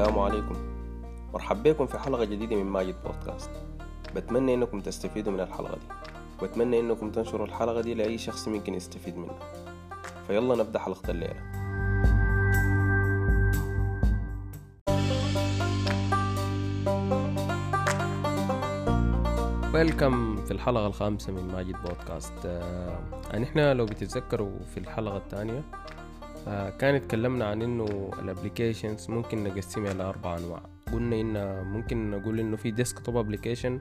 السلام عليكم. مرحب بكم في حلقة جديدة من ماجد بودكاست. بتمنى إنكم تستفيدوا من الحلقة دي. واتمنى إنكم تنشروا الحلقة دي لأي شخص ممكن يستفيد منها. فيلا نبدأ حلقة الليلة. ويلكم في الحلقة الخامسة من ماجد بودكاست. آه إحنا لو بتتذكروا في الحلقة الثانية كان اتكلمنا عن إنه ال applications ممكن نقسمها لأربع أنواع. قلنا إن ممكن نقول إنه في desktop application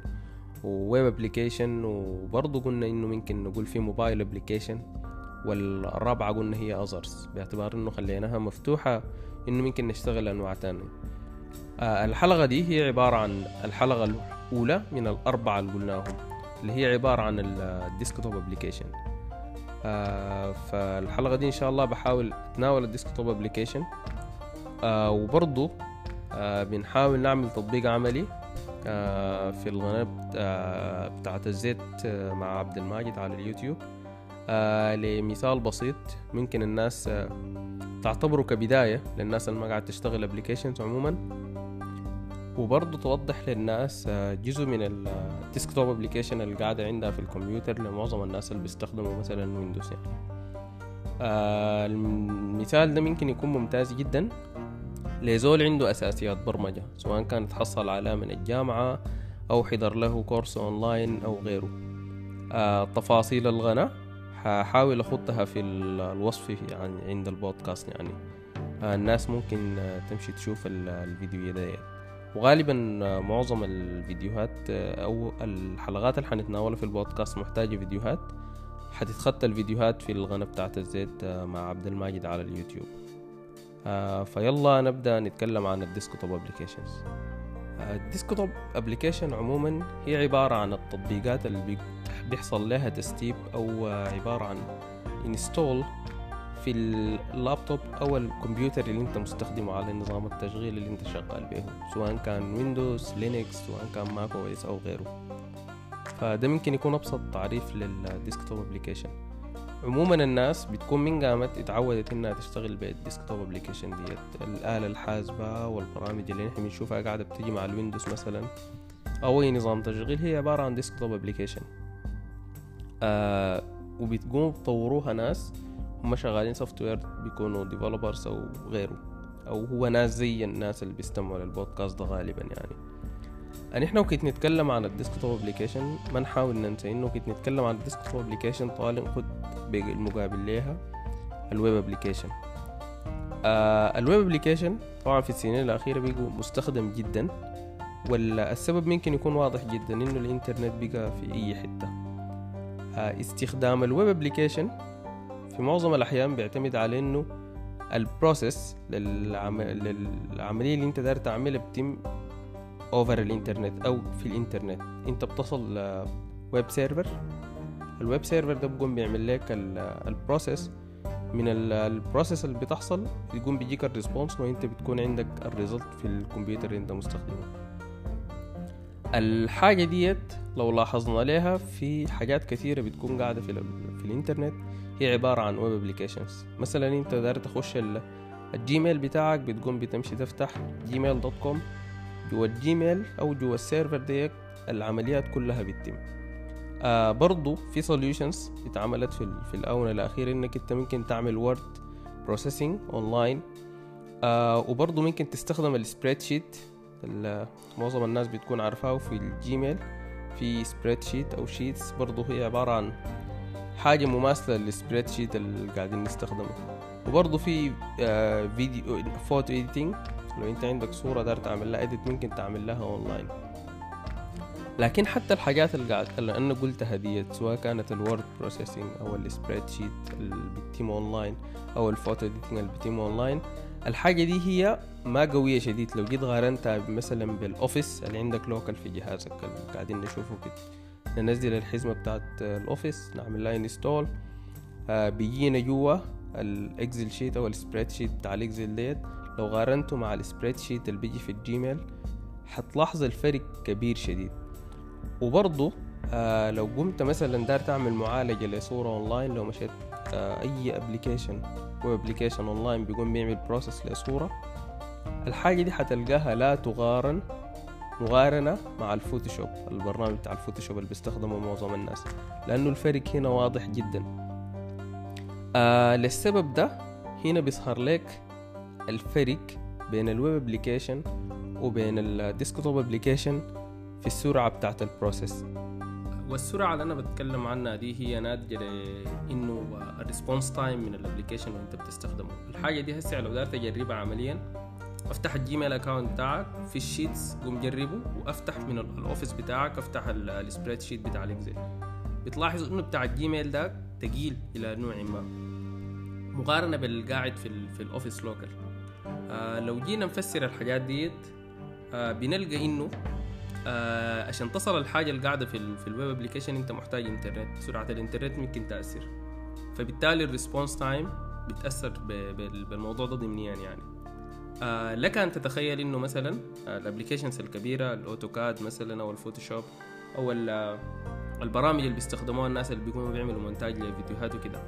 و web application وبرضه قلنا إنه ممكن نقول في mobile application والرابعة قلنا هي others باعتبار إنه خليناها مفتوحة إنه ممكن نشتغل أنواع تانية. آه الحلقة دي هي عبارة عن الحلقة الأولى من الأربعة اللي قلناهم اللي هي عبارة عن ال desktop application آه فالحلقة دي إن شاء الله بحاول أتناول ال desktop application. آه وبرضو آه بنحاول نعمل تطبيق عملي في القناة آه بتاعت الزيت مع عبد الماجد على اليوتيوب. لمثال بسيط ممكن الناس تعتبره كبداية للناس اللي ما قاعد تشتغل applications عموما. وبرضه توضح للناس جزء من ال desktop application اللي قاعدة عندها في الكمبيوتر لمعظم الناس اللي بيستخدموا مثلا Windows يعني. آه المثال ده ممكن يكون ممتاز جدا لزول عنده أساسيات برمجة سواء كان تحصل على من الجامعة أو حضر له كورس أونلاين أو غيره. آه تفاصيل الغنى هحاول أخطها في الوصف يعني عند البودكاست يعني. آه الناس ممكن تمشي تشوف الفيديو ده وغالبا معظم الفيديوهات أو الحلقات اللي حنتناولها في البودكاست محتاجة فيديوهات. حتتختى الفيديوهات في القناه بتاعت الزيت مع عبد الماجد على اليوتيوب. فيلا نبدأ نتكلم عن ال desktop applications ال desktop application عموما هي عبارة عن التطبيقات اللي بيحصل لها setup أو عبارة عن install في اللابتوب أو الكمبيوتر اللي أنت مستخدمه على نظام التشغيل اللي أنت شغال به سواء كان Windows Linux سواء كان Mac OS أو غيره. فده ممكن يكون أبسط تعريف لل desktop application عموما الناس بتكون من قامت اتعودت إنها تشتغل بال desktop application ديت. الآلة الحاسبة والبرامج اللي نحن بنشوفها قاعدة بتيجي مع ال Windows مثلا أو أي نظام تشغيل هي عبارة عن desktop application آه وبتقوم بطوروها ناس هم شغالين software بيكونوا developers أو غيره أو هو ناس زي الناس اللي بيستمعوا للبودكاست ده غالبا يعني. يعني إحنا وكنت نتكلم عن ال desktop application ما نحاول ننسى إنه كنت نتكلم عن ال desktop application طالع ناخد المقابل ليها ال web application آه ال web application طبعا في السنين الأخيرة بيجوا مستخدم جدا والسبب ممكن يكون واضح جدا إنه الإنترنت بقى في أي حتة. آه استخدام ال web application في معظم الأحيان بيعتمد على إنه ال process للعم... للعملية اللي أنت داير تعملها بتم أوفر الإنترنت أو في الإنترنت. أنت بتصل web server ال web server ده بيقوم بيعمل لك ال process. من ال process اللي بتحصل يقوم بيجيك ال response وأنت بتكون عندك ال result في الكمبيوتر اللي أنت مستخدمه. الحاجة ديت لو لاحظنا عليها في حاجات كثيرة بتكون قاعدة في, في الإنترنت. هي عبارة عن web applications مثلا أنت داير تخش الجيميل بتاعك بتقوم بتمشي تفتح Gmail dot com جوا ال Gmail أو جوا ال server ديك العمليات كلها بتتم. آه برضو في solutions اتعملت في, في الاونة الاخيرة إنك أنت ممكن تعمل word processing online آه وبرضو ممكن تستخدم ال spreadsheet معظم الناس بتكون عارفاه في الجيميل في spreadsheet أو Sheets برضو هي عبارة عن حاجة مماثلة لل spreadsheet اللي قاعدين نستخدمه. وبرضه في آه فيديو photo editing لو أنت عندك صورة دار تعمل لها edit ممكن تعمل لها اونلاين لكن حتى الحاجات اللي قاعد اللي أنا قلتها ديت سواء كانت ال word processing أو ال spreadsheet اللي بتتم اونلاين أو ال photo editing اللي بتتم اونلاين الحاجة دي هي ما قوية شديد. لو جيت غارنتها مثلا بال Office اللي عندك local في جهازك اللي قاعدين نشوفه كده. ننزل الحزمة بتاعت ال Office نعمل لها install آه بيجينا جوا ال Excel sheet أو ال spreadsheet بتاع ال Excel ديت. لو قارنته مع ال spreadsheet اللي بيجي في ال Gmail حتلاحظ الفرق كبير شديد. وبرضه آه لو قمت مثلا دار تعمل معالجة لصورة أونلاين لو مشيت آه أي application web application online بيقوم بيعمل process لصورة. الحاجة دي حتلقاها لا تقارن مقارنة مع ال Photoshop البرنامج بتاع ال Photoshop اللي بيستخدمه معظم الناس. لأنه الفرق هنا واضح جدا. آه للسبب ده هنا بيظهر لك الفرق بين ال web application وبين ال desktop application في السرعة بتاعت ال process والسرعة اللي أنا بتكلم عنها دي هي ناتجة لإنه ال response time من ال application اللي أنت بتستخدمه. الحاجة دي هسه لو دارت أجربها عمليا أفتح ال Gmail account بتاعك في ال Sheets قوم جربه وأفتح من ال Office بتاعك أفتح ال spreadsheet بتاع ال Excel بتلاحظ إنه بتاع ال Gmail ده تقيل إلى نوع ما. مقارنة بالقاعد في في ال Office local آه لو جينا نفسر الحاجات ديت آه بنلقى إنه آه عشان تصل الحاجة القاعدة في ال في ال web application انت محتاج انترنت سرعة الانترنت ممكن تأثر. فبالتالي ال response time بتأثر بالموضوع ده ضمنيا يعني. آه لك أن تتخيل إنه مثلا ال applications الكبيرة ال AutoCAD مثلا أو ال Photoshop أو البرامج اللي بيستخدموها الناس اللي بيكونوا بيعملوا مونتاج لفيديوهات وكده.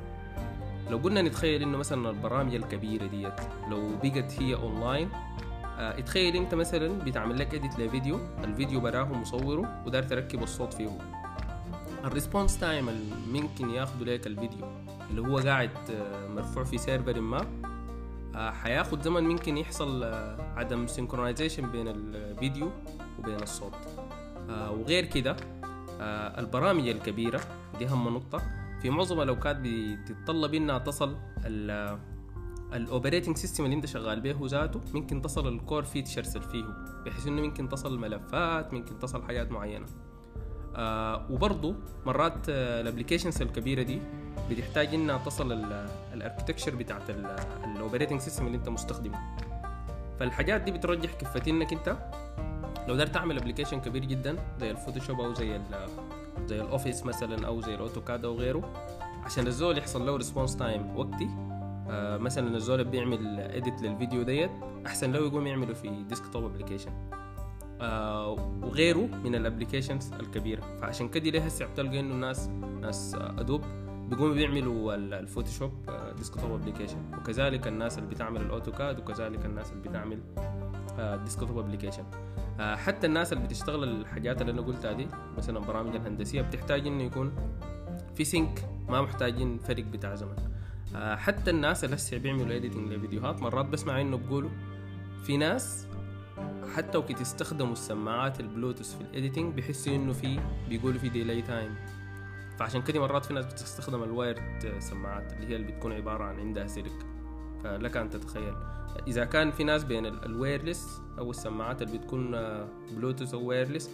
لو قلنا نتخيل إنه مثلا البرامج الكبيرة ديت لو بقت هي اونلاين اتخيل انت مثلا بتعمل لك edit لفيديو الفيديو براه مصوره ودار تركب الصوت فيه ال response time اللي ممكن ياخده لك الفيديو اللي هو قاعد مرفوع في server ما حياخد زمن ممكن يحصل عدم synchronization بين الفيديو وبين الصوت. وغير كده البرامج الكبيرة دي أهم نقطة. في معظم الأوقات بتتطلب إنها تصل ال operating system اللي انت شغال به ذاته ممكن تصل ال core features اللي فيه بحيث إنه ممكن تصل ملفات ممكن تصل حاجات معينة. آه وبرضه مرات آه ال applications الكبيرة دي بتحتاج إنها تصل ال architecture بتاعت ال operating system اللي انت مستخدمه. فالحاجات دي بترجح كفة إنك انت لو قدرت تعمل application كبير جدا زي ال Photoshop أو زي زي ال Office مثلا أو زي ال AutoCAD أو غيره عشان الزول يحصل له response time وقتي آه مثلا الزول بيعمل edit للفيديو ديت أحسن لو يقوم يعمله في desktop application آه وغيره من ال applications الكبيرة. فعشان كده ليه هسه بتلقى إنه الناس ناس Adobe بيقوموا بيعملوا ال Photoshop desktop application وكذلك الناس اللي بتعمل ال AutoCAD وكذلك الناس اللي بتعمل desktop application حتى الناس اللي بتشتغل الحاجات اللي أنا قلتها دي مثلا البرامج الهندسية بتحتاج إنه يكون في sync ما محتاجين فرق بتاع زمن. حتى الناس اللي هسه بيعملوا editing لفيديوهات مرات بسمع إنه بيقولوا في ناس حتى وقت يستخدموا السماعات البلوتوث في ال editing بيحسوا إنه في بيقولوا في delay time فعشان كده مرات في ناس بتستخدم ال wired سماعات اللي هي اللي بتكون عبارة عن عندها سلك فلك أن تتخيل. إذا كان في ناس بين ال wireless أو السماعات اللي بتكون بلوتوث أو wireless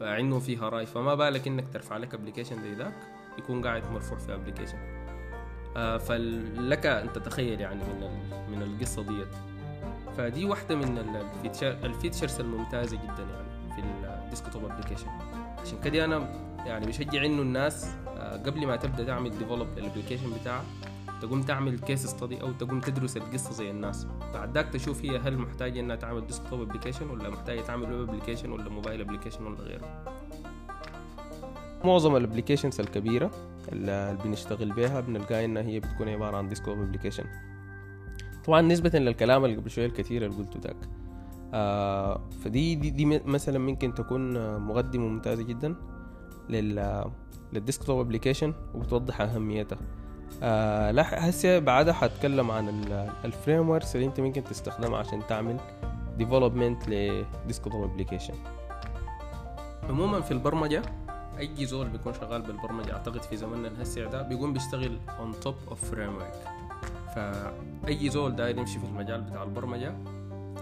عندهم فيها رأي. فما بالك إنك ترفع لك application زي ذاك يكون قاعد مرفوع في application آه فلك أن تتخيل يعني من من القصة ديت. فدي واحدة من ال feature ال features الممتازة جدا يعني في ال desktop application عشان كده أنا يعني بشجع إنه الناس قبل ما تبدأ تعمل develop ال application بتاعك تقوم تعمل case study أو تقوم تدرس القصة زي الناس. بعد تشوف هي هل محتاجة إنها تعمل desktop application ولا محتاجة تعمل web application ولا mobile application ولا غيره. معظم ال applications الكبيرة اللي بنشتغل بيها بنلقى إنها هي بتكون عبارة عن desktop application طبعا نسبة للكلام اللي قبل شوية الكثير اللي قلته ذاك. آه فدي دي, دي مثلا ممكن تكون مقدمة ممتازة جدا لل لل desktop application وبتوضح أهميتها. آه لا هسه بعدها حتكلم عن ال frameworks اللي أنت ممكن تستخدمها عشان تعمل development ل desktop application عموما في البرمجة أي زول بيكون شغال بالبرمجة أعتقد في زماننا الهسع ده بيكون بيشتغل on top of framework فأي زول داير يمشي في المجال بتاع البرمجة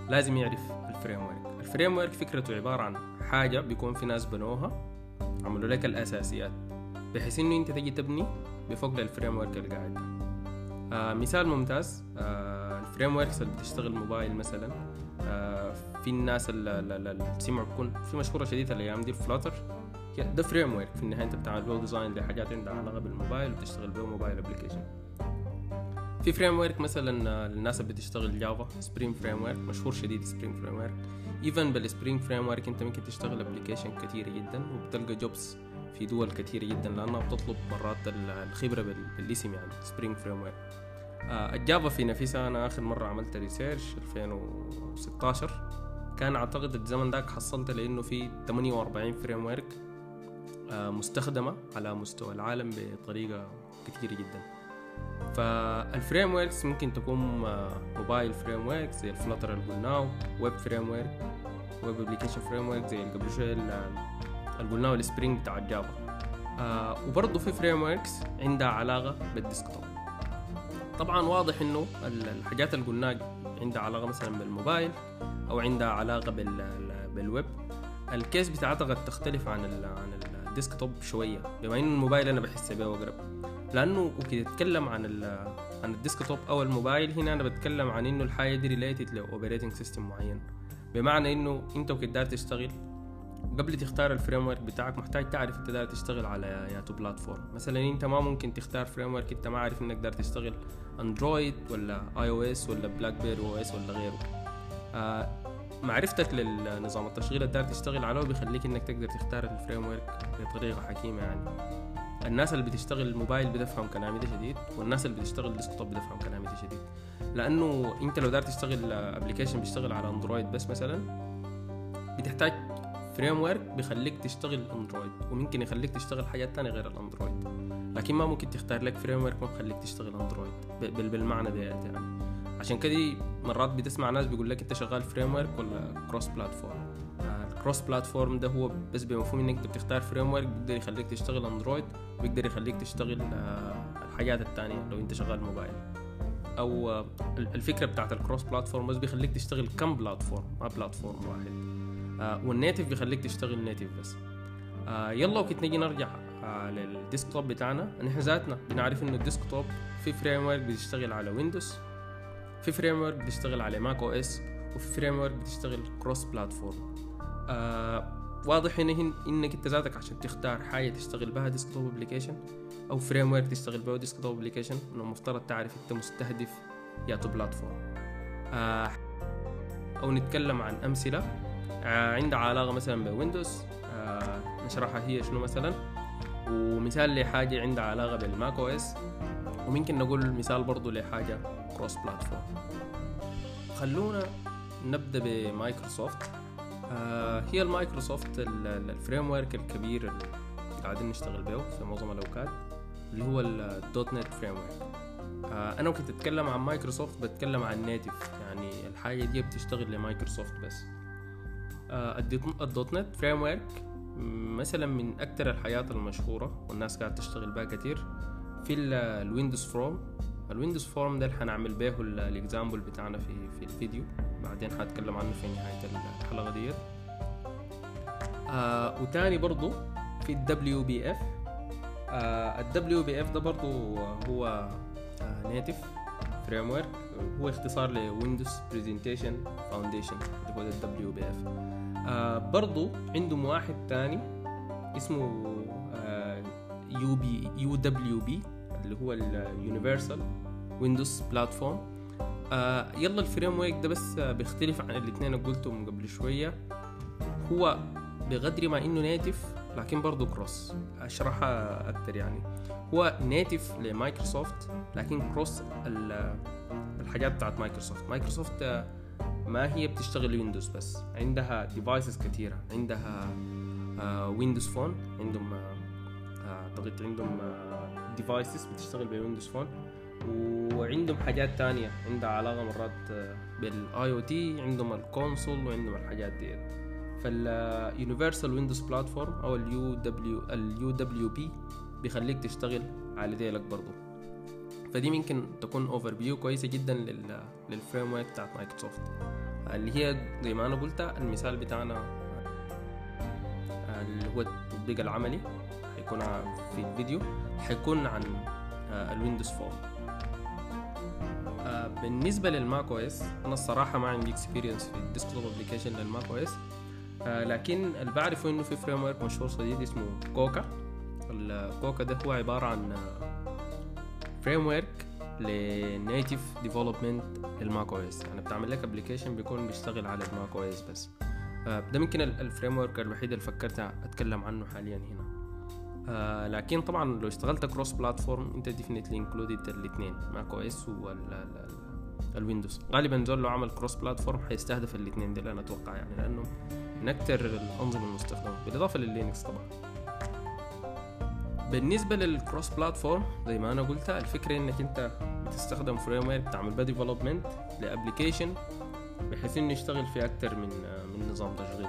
لازم يعرف ال framework ال framework فكرته عبارة عن حاجة بيكون في ناس بنوها عملوا لك الأساسيات بحيث إنه أنت تجي تبني بفوق ال framework اللي قاعد آه مثال ممتاز آه ال frameworks اللي بتشتغل موبايل مثلا آه في الناس اللي سمعوا بكون في مشهورة شديدة الأيام دي ال Flutter. ده framework في النهاية أنت بتعمل له design لحاجات عندها علاقه بالموبايل وتشتغل به mobile application في framework مثلا للناس اللي بتشتغل Java Spring framework مشهور شديد Spring framework even بال Spring framework أنت ممكن تشتغل application كثيره جدا وبتلقى jobs في دول كثيره جدا لأنها بتطلب مرات الخبرة بالاسم يعني Spring framework آه، ال Java في نفسها أنا آخر مرة عملت research 2016 كان أعتقد الزمن ذاك حصلت لأنه في 48 framework مستخدمة على مستوى العالم بطريقة كثيره جدا. فال frameworks ممكن تكون mobile framework زي ال Flutter اللي قلناه web framework web application framework زي قبل شوية اللي قلناه ال Spring بتاع ال Java. آه وبرضه في frameworks عندها علاقة بال desktop. طبعا واضح إنه الحاجات اللي قلناها عندها علاقة مثلا بالموبايل أو عندها علاقة بال بالويب. ال case بتاعتها قد تختلف عن ال عن ال desktop شوية بما انه الموبايل أنا بحس بيه اقرب لأنه وكت اتكلم عن ال عن ال desktop أو الموبايل هنا أنا بتكلم عن إنه الحاجة دي related ل operating system معين. بمعنى إنه أنت وكت تشتغل قبل تختار ال framework بتاعك محتاج تعرف أنت داير تشتغل على ياتو platform مثلا أنت ما ممكن تختار framework أنت ما عارف إنك داير تشتغل Android ولا iOS ولا BlackBerry OS ولا غيره. آه معرفتك للنظام التشغيل اللي تشتغل عليه بيخليك إنك تقدر تختار ال framework بطريقة حكيمة يعني. الناس اللي بتشتغل الموبايل بتفهم كلامي ده شديد والناس اللي بتشتغل desktop بتفهم كلامي ده شديد. لأنه أنت لو داير تشتغل application بيشتغل على Android بس مثلا بتحتاج framework بيخليك تشتغل Android وممكن يخليك تشتغل حاجات تانية غير ال Android لكن ما ممكن تختار لك framework ما بخليك تشتغل Android بالمعنى ده يعني. عشان كده مرات بتسمع ناس بيقول لك انت شغال framework ولا cross platform ال cross platform ده هو بس بمفهوم انك انت بتختار framework بيقدر يخليك تشتغل Android وبيقدر يخليك تشتغل الحاجات التانية لو انت شغال موبايل أو الفكرة بتاعت ال cross platform بس بيخليك تشتغل كم platform ما platform واحد. آه وال native بيخليك تشتغل native بس. آه يلا وكت نيجي نرجع آه لل desktop بتاعنا. نحن ذاتنا بنعرف إنه ال desktop في framework بتشتغل على Windows في framework بتشتغل على Mac OS وفي framework بتشتغل cross platform آه واضح هنا إنك أنت ذاتك عشان تختار حاجة تشتغل بها desktop application أو framework تشتغل بها desktop application إنه مفترض تعرف أنت مستهدف ياتو platform آه أو نتكلم عن أمثلة. آه عندها علاقة مثلا ب Windows آه نشرحها هي شنو مثلا. ومثال لحاجة عندها علاقة بال Mac OS وممكن نقول مثال برضو لحاجة cross platform خلونا نبدأ بمايكروسوفت. آه هي ال Microsoft ال framework الكبير اللي قاعدين نشتغل به في معظم الأوقات اللي هو ال .NET framework. آه أنا وكت أتكلم عن مايكروسوفت بتكلم عن native يعني الحاجة دي بتشتغل لمايكروسوفت بس. آه ال .NET framework مثلا من أكتر الحاجات المشهورة والناس قاعدة تشتغل بها كتير. في ال Windows Form. ال Windows Form ده اللي حنعمل به ال example بتاعنا في في الفيديو. بعدين حاتكلم عنه في نهاية الحلقة ديت. آه وتاني برضو في الدبليو بي اف الدبليو بي اف ده برضو هو native framework هو اختصار ل Windows Presentation Foundation. اللي هو ال WPF برضو عندهم واحد تاني اسمه يو بي يو دبليو بي اللي هو ال Universal Windows Platform آه يلا ال framework ده بس بيختلف عن الاثنين اللي قلتهم قبل شوية. هو بقدر ما إنه native لكن برضه cross أشرحها أكتر يعني. هو native ل Microsoft لكن cross الحاجات بتاعت Microsoft. Microsoft ما هي بتشتغل Windows بس. عندها devices كثيره عندها Windows Phone عندهم أعتقد عندهم devices بتشتغل ب Windows Phone وعندهم حاجات تانية. عندها علاقة مرات بال IoT عندهم ال console وعندهم الحاجات ديت. فال Universal Windows Platform أو اليو دبليو اليو دبليو بي بيخليك تشتغل على ديلك برضو. فدي ممكن تكون overview كويسة جدا لل لل framework بتاعت مايكروسوفت اللي هي زي ما أنا قلت المثال بتاعنا اللي هو التطبيق العملي. حيكون في الفيديو حيكون عن ال Windows Form بالنسبة لل macOS أنا الصراحة ما عندي experience في ال desktop application لل macOS. لكن اللي بعرفه إنه في framework مشهور شديد اسمه Cocoa. ال Cocoa ده هو عبارة عن framework ل native development لل macOS. يعني بتعمل لك application بيكون بيشتغل على ال macOS بس. ده ممكن ال framework الوحيد اللي فكرت أتكلم عنه حاليا هنا. آه لكن طبعا لو اشتغلت cross platform أنت definitely included الاثنين macOS والويندوز غالبا زول لو عمل cross platform حيستهدف الاثنين دي أنا أتوقع يعني لأنه من أكثر الأنظمة المستخدمة بالإضافة لللينكس طبعا. بالنسبة لل cross platform زي ما أنا قلت الفكرة إنك أنت بتستخدم framework تعمل بها development ل application بحيث إنه يشتغل في أكثر من من نظام تشغيل.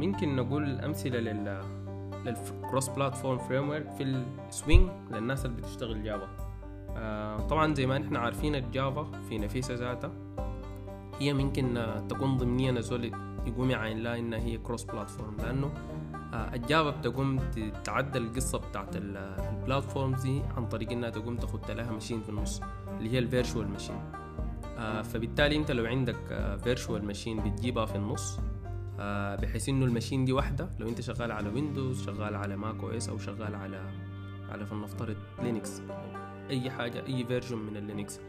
ممكن نقول أمثلة لل لل cross platform framework في ال Swing للناس اللي بتشتغل جافا طبعا زي ما نحن عارفين الجافا في نفسها ذاتها هي ممكن تكون ضمنيا زول يقوم يعاين لها إنها هي cross platform لأنه الجافا بتقوم تعدل القصة بتاعت ال platforms دي عن طريق إنها تقوم تخت لها machine في النص اللي هي ال virtual machine فبالتالي أنت لو عندك virtual machine بتجيبها في النص بحيث إنه ال machine دي واحدة لو أنت شغال على ويندوز شغال على macOS أو شغال على على فلنفترض لينكس أي حاجة أي version من اللينكس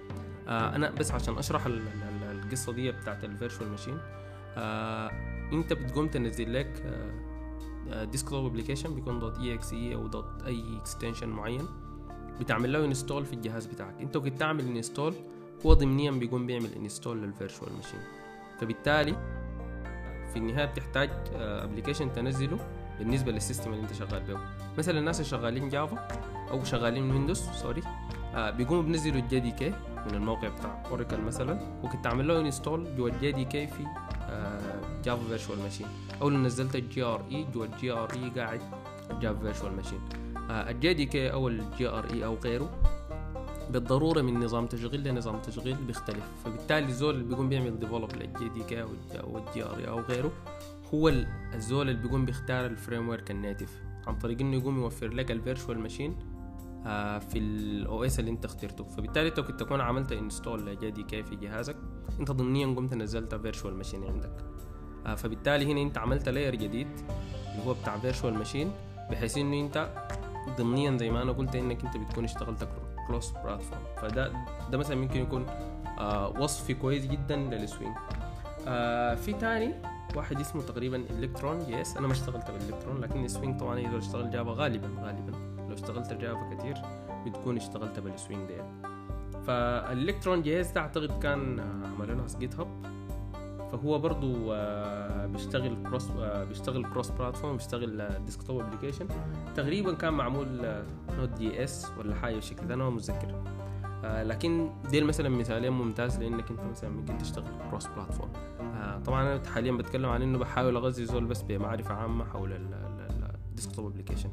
أنا بس عشان أشرح القصة دي بتاعت ال virtual machine أنت بتقوم تنزل لك desktop application بيكون dot exe أو dot أي extension معين. بتعمل له install في الجهاز بتاعك. أنت وقت تعمل install هو ضمنيا بيقوم بيعمل install لل virtual machine فبالتالي في النهاية بتحتاج application تنزله بالنسبة لل system اللي انت شغال به مثلا الناس اللي شغالين جافا أو شغالين ويندوز sorry بيقوموا بينزلوا ال JDK من الموقع بتاع اوراكل مثلا وكنت تعمل له install جوا ال JDK في Java virtual machine أو لو نزلت ال JRE جوا ال JRE قاعد Java virtual machine ال JDK أو ال JRE أو غيره بالضرورة من نظام تشغيل لنظام تشغيل بيختلف. فبالتالي الزول اللي بيقوم بيعمل develop لل JDK أو ال JRE أو غيره هو الزول اللي بيقوم بيختار ال framework ال native عن طريق إنه يقوم يوفر لك ال virtual machine في ال OS اللي أنت اخترته. فبالتالي أنت كنت تكون عملت install ل JDK في جهازك. أنت ضمنيا قمت نزلت virtual machine عندك. فبالتالي هنا أنت عملت layer جديد اللي هو بتاع virtual machine بحيث إنه أنت ضمنيا زي ما أنا قلت إنك أنت بتكون اشتغلت cross platform فده ده مثلا ممكن يكون آه وصف كويس جدا لل Swing. آه في تاني واحد اسمه تقريبا Electron yes أنا ما اشتغلت بالإلكترون لكن ال Swing طبعا اذا اشتغل جافا غالبا غالبا. لو اشتغلت جافا كتير بتكون اشتغلت بال Swing ده فالإلكترون جي ده أعتقد كان عملوا له GitHub فهو برضو بيشتغل cross بيشتغل cross platform بيشتغل desktop application تقريبا كان معمول Node JS ولا حاجة بالشكل ده أنا ما متذكر. لكن ديل مثلا مثالين ممتاز لأنك أنت مثلا ممكن تشتغل cross platform طبعا أنا حاليا بتكلم عن إنه بحاول أغذي زول بس بمعرفة عامة حول ال desktop application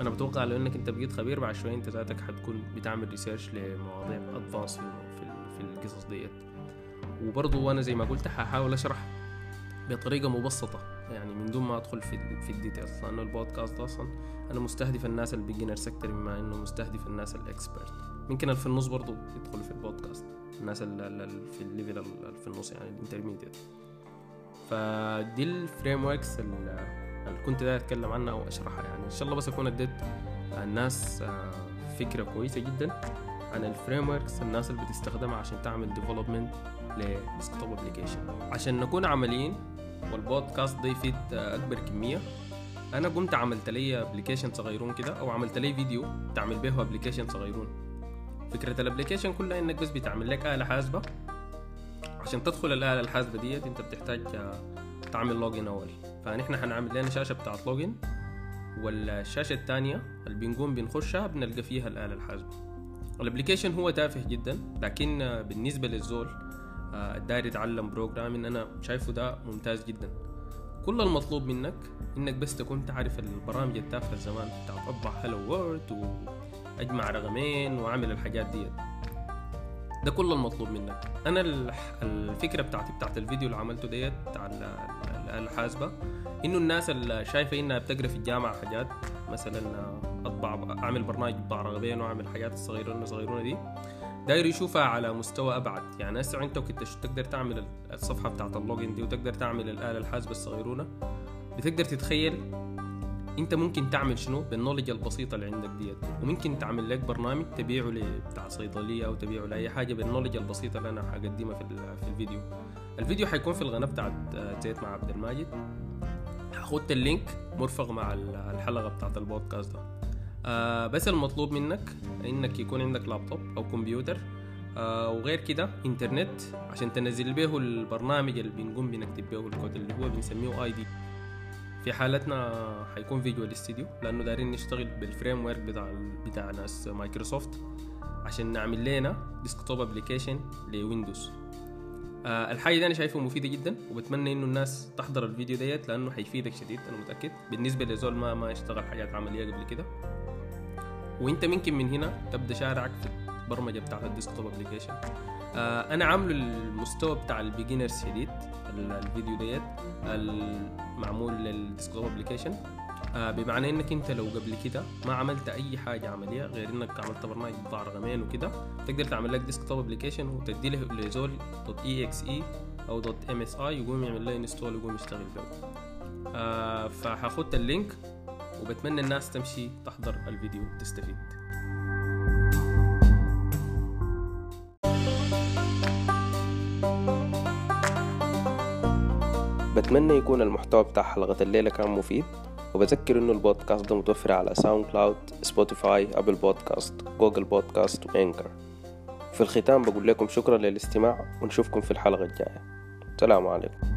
أنا بتوقع لو إنك أنت بقيت خبير بعد شوية أنت ذاتك حتكون بتعمل research لمواضيع advanced في القصص ديت. وبرضه وأنا زي ما قلت هحاول أشرح بطريقة مبسطة. يعني من دون ما أدخل في في ال details لأنه البودكاست أصلا أنا مستهدف الناس ال beginners أكتر مما إنه مستهدف الناس ال expert ممكن في النص برضه يدخل في البودكاست الناس اللي في ال level في النص يعني ال intermediate فدي ال frameworks اللي كنت داير أتكلم عنها واشرحها يعني. إن شاء الله بس أكون أديت الناس فكرة كويسة جدا عن ال frameworks الناس اللي بتستخدمها عشان تعمل development ل desktop application عشان نكون عمليين والبودكاست ده يفيد أكبر كمية أنا قمت عملت لي application صغيرون كده أو عملت لي فيديو تعمل به application صغيرون. فكرة ال application كلها إنك بس بتعمل لك آلة حاسبة. عشان تدخل الآلة الحاسبة ديت أنت بتحتاج تعمل login أول. فنحن هنعمل لنا شاشة بتاعت login والشاشة الثانية اللي بنقوم بنخشها بنلقى فيها الآلة الحاسبة. ال application هو تافه جدا لكن بالنسبة للزول الداير يتعلم programming أنا شايفه ده ممتاز جدا. كل المطلوب منك إنك بس تكون تعرف البرامج التافهه زمان. بتاعت أطبع Hello World واجمع رقمين وأعمل الحاجات ديت. ده كل المطلوب منك. أنا الفكرة بتاعتي بتاعت الفيديو اللي عملته ديت بتاع الحاسبه إنه الناس اللي شايفة إنها بتقرأ في الجامعة حاجات مثلا أطبع أعمل برنامج بطبع رقمين وأعمل حاجات الصغيرون الصغيرونة دي داير يشوفها على مستوى أبعد. يعني هسه أنت كنت تقدر تعمل الصفحة بتاعت ال login دي وتقدر تعمل الآلة الحاسبة الصغيرونة؟ بتقدر تتخيل أنت ممكن تعمل شنو بال knowledge البسيطه اللي عندك ديت؟ وممكن تعمل لك برنامج تبيعه بتاع صيدلية أو تبيعه لأي حاجة بالنولج البسيطه اللي أنا حقدمها في في الفيديو. الفيديو حيكون في القناه بتاعت زيت مع عبد الماجد. حخت ال link مرفق مع الحلقة بتاعت البودكاست ده. آه بس المطلوب منك إنك يكون عندك لابتوب أو كمبيوتر آه وغير كده انترنت عشان تنزل به البرنامج اللي بنقوم بنكتب به الكود اللي هو بنسميه IDE في حالتنا حيكون Visual Studio لأنه دايرين نشتغل بال framework بتاع بتاع ناس مايكروسوفت عشان نعمل لنا desktop application ل Windows. آه الحاجة دي أنا شايفه مفيدة جدا وبتمنى إنه الناس تحضر الفيديو ديت لأنه حيفيدك شديد أنا متأكد. بالنسبة لزول ما ما اشتغل حاجات عملية قبل كده وانت ممكن من هنا تبدأ شارعك في البرمجة بتاعت ال desktop application آه أنا عامله المستوى بتاع ال beginners شديد الفيديو ديت المعمول لل desktop application آه بمعنى إنك أنت لو قبل كده ما عملت أي حاجة عملية غير إنك عملت برنامج بتاع رقمين وكده تقدر تعمل لك desktop application وتدي له لزول dot EXE أو dot MSI يقوم يعمل له install ويقوم يشتغل به آه فحاخت ال link وبتمنى الناس تمشي تحضر الفيديو وتستفيد. بتمنى يكون المحتوى بتاع حلقة الليلة كان مفيد وبذكر إنه البودكاست ده متوفر على SoundCloud Spotify Apple Podcast Google Podcast و Anchor. في الختام بقول لكم شكرا للاستماع ونشوفكم في الحلقة الجاية. سلام عليكم.